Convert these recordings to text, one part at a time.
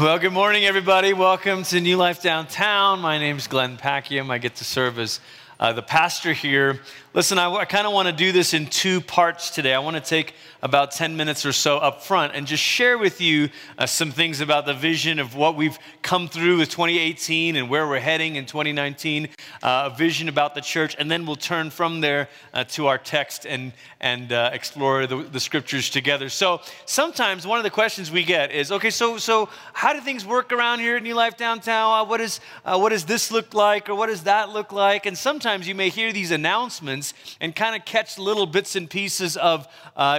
Well, good morning, everybody. Welcome to New Life Downtown. My name is Glenn Packiam. I get to serve as uh, the pastor here. Listen, I, I kind of want to do this in two parts today. I want to take about 10 minutes or so up front and just share with you uh, some things about the vision of what we've come through with 2018 and where we're heading in 2019, uh, a vision about the church, and then we'll turn from there uh, to our text and, and uh, explore the, the scriptures together. So sometimes one of the questions we get is okay, so, so how do things work around here at New Life Downtown? Uh, what, is, uh, what does this look like or what does that look like? And sometimes you may hear these announcements and kind of catch little bits and pieces of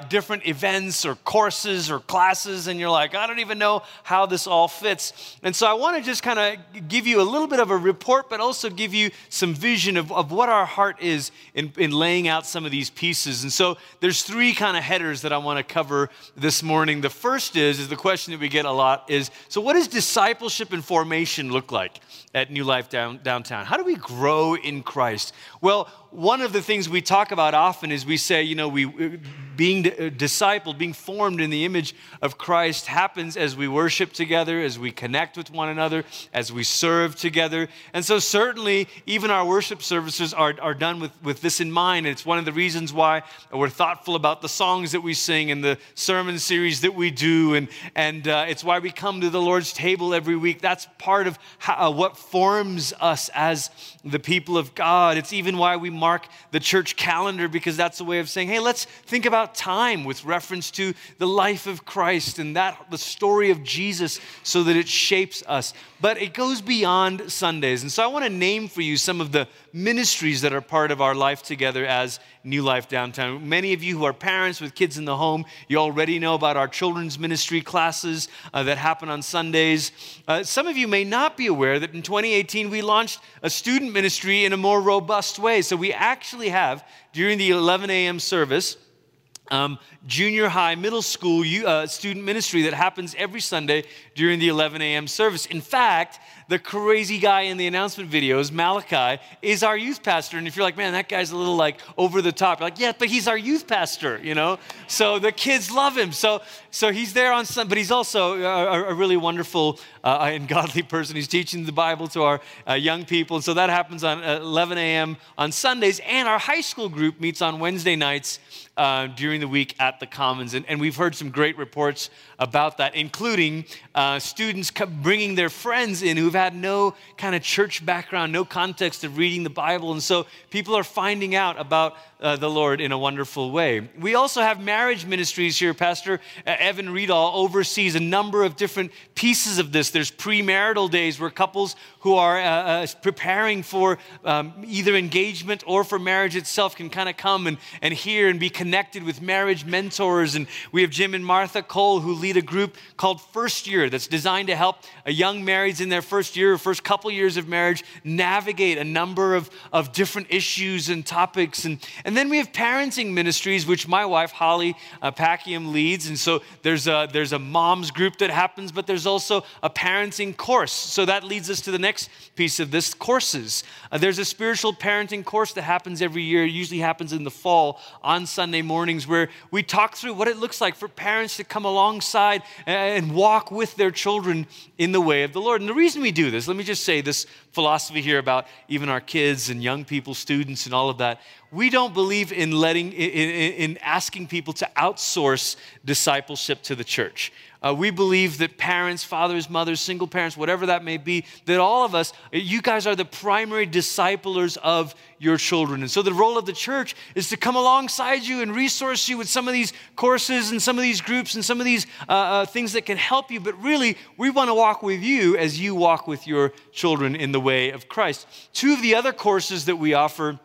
different different events or courses or classes, and you're like, I don't even know how this all fits. And so I want to just kind of give you a little bit of a report, but also give you some vision of, of what our heart is in, in laying out some of these pieces. And so there's three kind of headers that I want to cover this morning. The first is, is the question that we get a lot is, so what does discipleship and formation look like at New Life down, Downtown? How do we grow in Christ? Well, one of the things we talk about often is we say, you know, we being discipled, being formed in the image of Christ happens as we worship together, as we connect with one another, as we serve together. And so certainly even our worship services are, are done with, with this in mind. It's one of the reasons why we're thoughtful about the songs that we sing and the sermon series that we do. And, and uh, it's why we come to the Lord's table every week. That's part of how, uh, what forms us as the people of God. It's even why we mark the church calendar because that's a way of saying, hey, let's think about time with reference to the life of Christ and that the story of Jesus so that it shapes us. But it goes beyond Sundays. And so I want to name for you some of the ministries that are part of our life together as New Life Downtown. Many of you who are parents with kids in the home, you already know about our children's ministry classes uh, that happen on Sundays. Uh, some of you may not be aware that in 2018 we launched a student ministry in a more robust way. So we actually have, during the 11 a.m. service, um, junior high, middle school uh, student ministry that happens every Sunday during the 11 a.m. service. In fact, the crazy guy in the announcement videos, Malachi, is our youth pastor. And if you're like, man, that guy's a little like over the top, you're like, yeah, but he's our youth pastor, you know? So the kids love him. So, so he's there on Sunday, but he's also a, a really wonderful uh, and godly person. He's teaching the Bible to our uh, young people. And so that happens on 11 a.m. on Sundays. And our high school group meets on Wednesday nights uh, during the week at the Commons. And, and, we've heard some great reports about that, including uh, students bringing their friends in who've had no kind of church background, no context of reading the Bible. And so people are finding out about uh, the Lord in a wonderful way. We also have marriage ministries here. Pastor uh, Evan Riedall oversees a number of different pieces of this. There's premarital days where couples who are uh, uh, preparing for um, either engagement or for marriage itself can kind of come and, and hear and be connected with marriage mentors. And we have Jim and Martha Cole who lead a group called First Year that's designed to help a young marrieds in their first year or first couple years of marriage navigate a number of, of different issues and topics. And, and then we have parenting ministries, which my wife, Holly uh, Packiam, leads. And so there's a, there's a mom's group that happens, but there's also a parenting course. So that leads us to the next piece of this courses. Uh, there's a spiritual parenting course that happens every year, it usually happens in the fall on Sunday mornings, where we talk through what it looks like for parents to come alongside and walk with their children in the way of the Lord. And the reason we do this, let me just say this philosophy here about even our kids and young people, students, and all of that we don't believe in letting in, in, asking people to outsource discipleship to the church. Uh, we believe that parents fathers mothers single parents whatever that may be that all of us you guys are the primary disciplers of your children. And so the role of the church is to come alongside you and resource you with some of these courses and some of these groups and some of these uh, uh, things that can help you. But really we want to walk with you as you walk with your children in the way of christ. Two of the other courses that we offer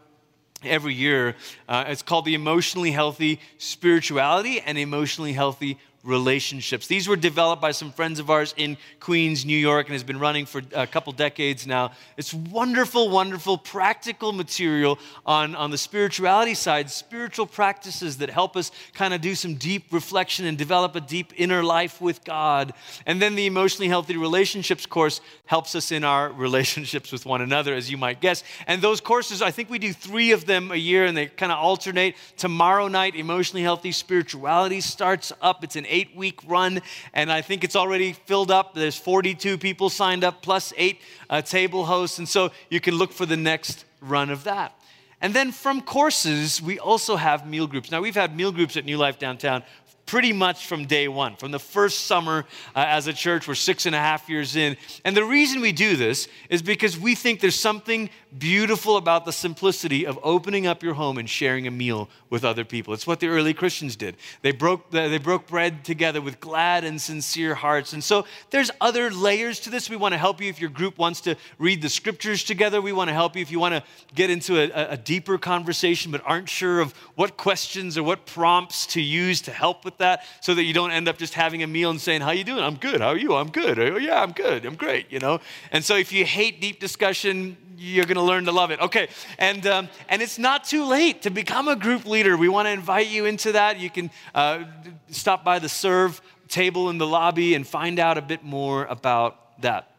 every year. Uh, it's called the Emotionally Healthy Spirituality and Emotionally Healthy relationships. These were developed by some friends of ours in Queens, New York, and has been running for a couple decades now. It's wonderful, wonderful, practical material on, on the spirituality side, spiritual practices that help us kind of do some deep reflection and develop a deep inner life with God. And then the emotionally healthy relationships course helps us in our relationships with one another, as you might guess. And those courses, I think we do three of them a year and they kind of alternate. Tomorrow night, emotionally healthy spirituality starts up. It's an eight week run, and I think it's already filled up. There's 42 people signed up, plus eight uh, table hosts, and so you can look for the next run of that. And then from courses, we also have meal groups. Now, we've had meal groups at New Life Downtown pretty much from day one, from the first summer uh, as a church. We're six and a half years in. And the reason we do this is because we think there's something beautiful about the simplicity of opening up your home and sharing a meal with other people. It's what the early Christians did. They broke, they broke bread together with glad and sincere hearts. And so there's other layers to this. We want to help you if your group wants to read the scriptures together. We want to help you if you want to get into a, a deeper conversation but aren't sure of what questions or what prompts to use to help with that so that you don't end up just having a meal and saying, how you doing? I'm good. How are you? I'm good. Oh, yeah, I'm good. I'm great, you know? And so if you hate deep discussion, you're going to learn to love it. Okay, and um, and it's not too late to become a group leader. We want to invite you into that. You can uh, stop by the serve table in the lobby and find out a bit more about that.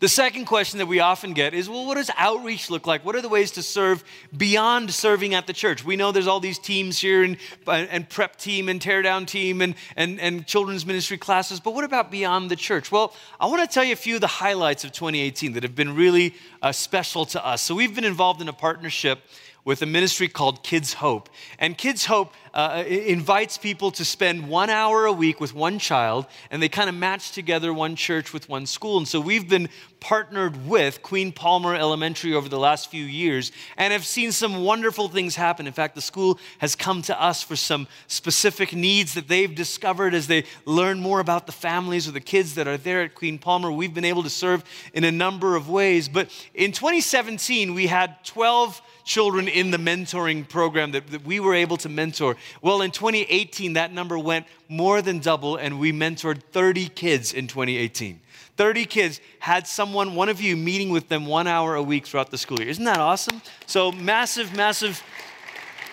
The second question that we often get is well, what does outreach look like? What are the ways to serve beyond serving at the church? We know there's all these teams here and, and prep team and teardown team and, and, and children's ministry classes, but what about beyond the church? Well, I want to tell you a few of the highlights of 2018 that have been really uh, special to us. So we've been involved in a partnership with a ministry called Kids Hope. And Kids Hope uh, invites people to spend one hour a week with one child, and they kind of match together one church with one school. And so we've been partnered with Queen Palmer Elementary over the last few years and have seen some wonderful things happen. In fact, the school has come to us for some specific needs that they've discovered as they learn more about the families or the kids that are there at Queen Palmer. We've been able to serve in a number of ways. But in 2017, we had 12 children in the mentoring program that, that, we were able to mentor. Well, in 2018, that number went more than double, and we mentored 30 kids in 2018. 30 kids had someone, one of you, meeting with them one hour a week throughout the school year. Isn't that awesome? So, massive, massive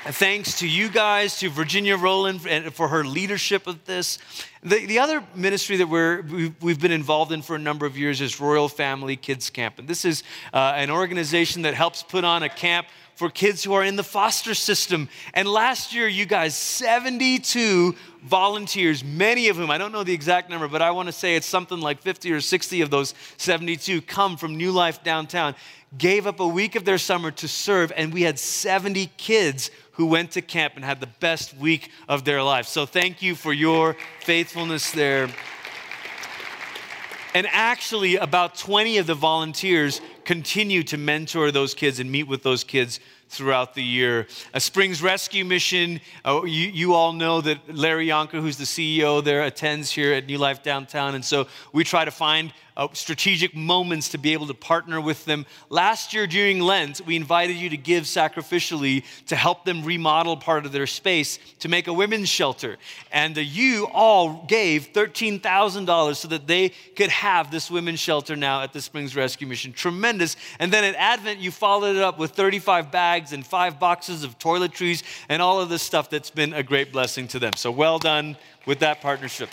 thanks to you guys, to Virginia Rowland for her leadership of this. The, the other ministry that we're, we've, we've, been involved in for a number of years is Royal Family Kids Camp. And this is uh, an organization that helps put on a camp for kids who are in the foster system. And last year, you guys, 72 volunteers, many of whom, I don't know the exact number, but I want to say it's something like 50 or 60 of those 72 come from New Life downtown, gave up a week of their summer to serve. And we had 70 kids who went to camp and had the best week of their life. So thank you for your faithfulness there. And actually, about 20 of the volunteers continue to mentor those kids and meet with those kids throughout the year. A Springs Rescue Mission, uh, you, you, all know that Larry Yonker, who's the CEO there, attends here at New Life Downtown. And so we try to find uh, strategic moments to be able to partner with them. Last year during Lent, we invited you to give sacrificially to help them remodel part of their space to make a women's shelter. And uh, you all gave $13,000 so that they could have this women's shelter now at the Springs Rescue Mission. Tremendous. And then at Advent, you followed it up with 35 bags and five boxes of toiletries and all of this stuff that's been a great blessing to them. So well done with that partnership.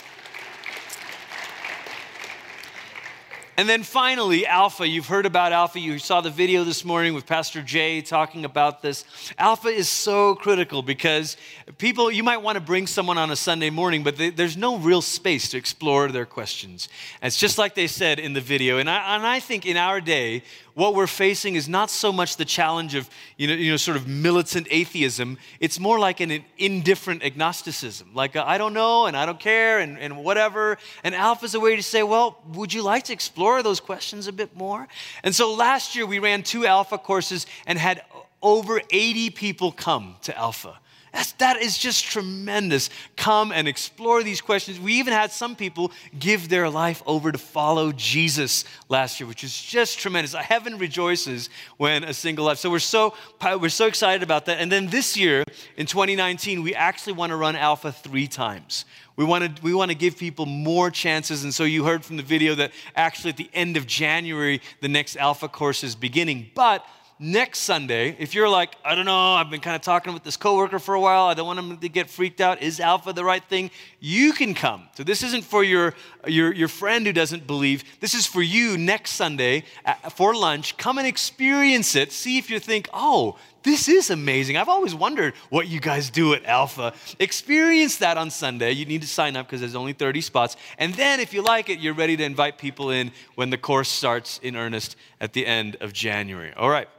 And then finally, Alpha. You've heard about Alpha. You saw the video this morning with Pastor Jay talking about this. Alpha is so critical because people, you might want to bring someone on a Sunday morning, but they, there's no real space to explore their questions. And it's just like they said in the video. And I, and I think in our day, what we're facing is not so much the challenge of, you know, you know sort of militant atheism. It's more like an indifferent agnosticism. Like, uh, I don't know and I don't care and, and whatever. And Alpha is a way to say, well, would you like to explore those questions a bit more? And so last year we ran two Alpha courses and had over 80 people come to Alpha. That's, that is just tremendous. Come and explore these questions. We even had some people give their life over to follow Jesus last year, which is just tremendous. Heaven rejoices when a single life. So we're so we're so excited about that. And then this year, in 2019, we actually want to run Alpha three times. We want, to, we want to give people more chances. And so you heard from the video that actually at the end of January, the next Alpha course is beginning. But next Sunday, if you're like, I don't know, I've been kind of talking with this coworker for a while, I don't want him to get freaked out. Is Alpha the right thing? You can come. So this isn't for your, your, your friend who doesn't believe. This is for you next Sunday uh, for lunch. Come and experience it. See if you think, oh, this is amazing. I've always wondered what you guys do at Alpha. Experience that on Sunday. You need to sign up because there's only 30 spots. And then, if you like it, you're ready to invite people in when the course starts in earnest at the end of January. All right.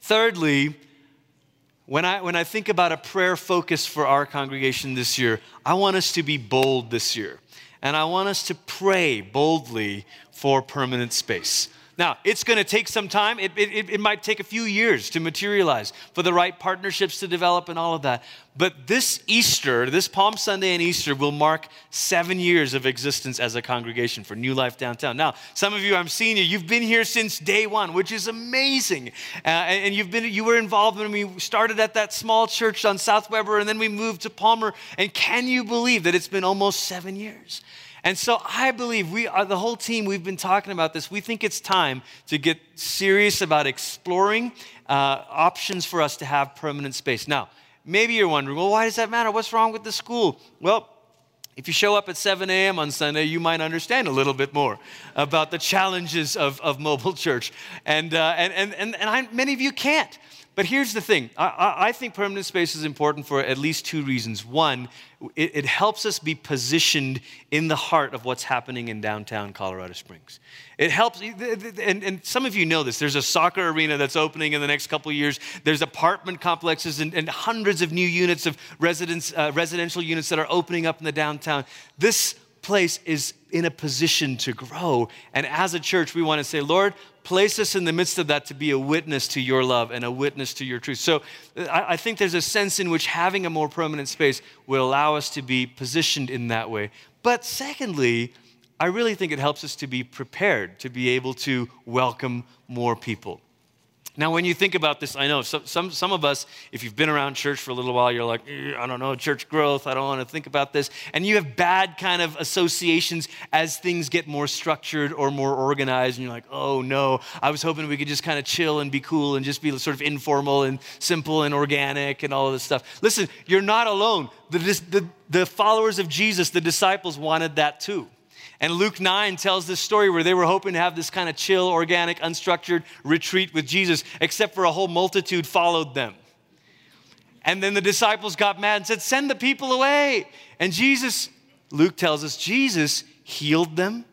Thirdly, when I, when I think about a prayer focus for our congregation this year, I want us to be bold this year. And I want us to pray boldly for permanent space. Now, it's going to take some time. It, it, it, might take a few years to materialize for the right partnerships to develop and all of that. But this Easter, this Palm Sunday and Easter, will mark seven years of existence as a congregation for New Life Downtown. Now, some of you, I'm seeing you, you've been here since day one, which is amazing. Uh, and you've been, you were involved when we started at that small church on South Weber, and then we moved to Palmer. And can you believe that it's been almost seven years? And so I believe we are the whole team, we've been talking about this. We think it's time to get serious about exploring uh, options for us to have permanent space. Now, maybe you're wondering, well, why does that matter? What's wrong with the school? Well, if you show up at 7 a.m. on Sunday, you might understand a little bit more about the challenges of, of mobile church. And, uh, and, and, and, and I, many of you can't. But here's the thing I, I, think permanent space is important for at least two reasons. One, it, it, helps us be positioned in the heart of what's happening in downtown Colorado Springs. It helps, and, and some of you know this. There's a soccer arena that's opening in the next couple years. There's apartment complexes and, and hundreds of new units of residence, uh, residential units that are opening up in the downtown. This place is in a position to grow. And as a church, we want to say, Lord, place us in the midst of that to be a witness to your love and a witness to your truth. So uh, I, I think there's a sense in which having a more permanent space will allow us to be positioned in that way. But secondly, I really think it helps us to be prepared to be able to welcome more people. Now, when you think about this, I know some, some, some of us, if you've been around church for a little while, you're like, eh, I don't know, church growth, I don't want to think about this. And you have bad kind of associations as things get more structured or more organized. And you're like, oh no, I was hoping we could just kind of chill and be cool and just be sort of informal and simple and organic and all of this stuff. Listen, you're not alone. The, the, the followers of Jesus, the disciples, wanted that too. And Luke 9 tells this story where they were hoping to have this kind of chill, organic, unstructured retreat with Jesus, except for a whole multitude followed them. And then the disciples got mad and said, Send the people away. And Jesus, Luke tells us, Jesus healed them,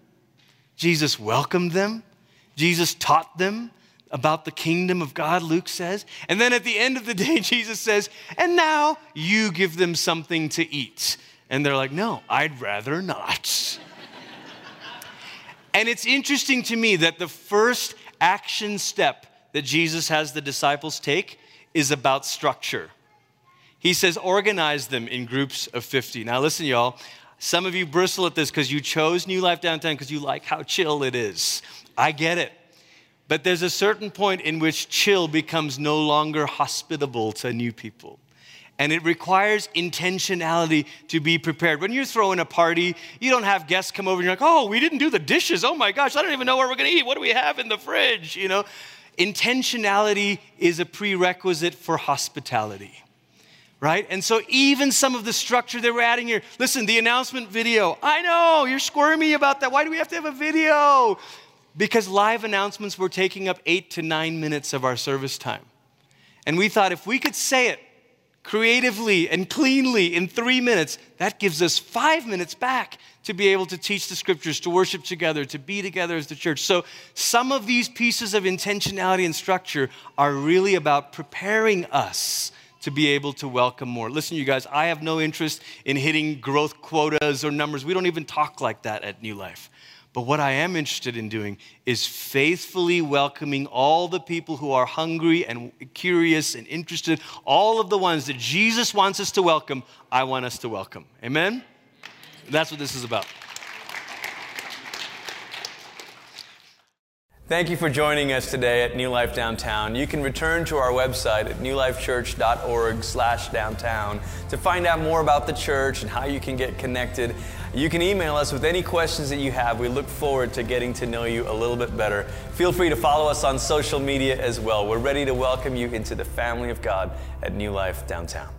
Jesus welcomed them, Jesus taught them about the kingdom of God, Luke says. And then at the end of the day, Jesus says, And now you give them something to eat. And they're like, No, I'd rather not. And it's interesting to me that the first action step that Jesus has the disciples take is about structure. He says, organize them in groups of 50. Now, listen, y'all. Some of you bristle at this because you chose New Life Downtown because you like how chill it is. I get it. But there's a certain point in which chill becomes no longer hospitable to new people and it requires intentionality to be prepared. When you're throwing a party, you don't have guests come over and you're like, oh, we didn't do the dishes. Oh my gosh, I don't even know what we're gonna eat. What do we have in the fridge? You know, intentionality is a prerequisite for hospitality. Right? And so, even some of the structure that we're adding here, listen, the announcement video, I know you're squirmy about that. Why do we have to have a video? Because live announcements were taking up eight to nine minutes of our service time. And we thought if we could say it creatively and cleanly in three minutes, that gives us five minutes back to be able to teach the scriptures, to worship together, to be together as the church. So, some of these pieces of intentionality and structure are really about preparing us to be able to welcome more. Listen, you guys, I have no interest in hitting growth quotas or numbers. We don't even talk like that at New Life. But what I am interested in doing is faithfully welcoming all the people who are hungry and curious and interested, all of the ones that Jesus wants us to welcome, I want us to welcome. Amen? That's what this is about. Thank you for joining us today at New Life Downtown. You can return to our website at newlifechurch.org slash downtown to find out more about the church and how you can get connected. You can email us with any questions that you have. We look forward to getting to know you a little bit better. Feel free to follow us on social media as well. We're ready to welcome you into the family of God at New Life Downtown.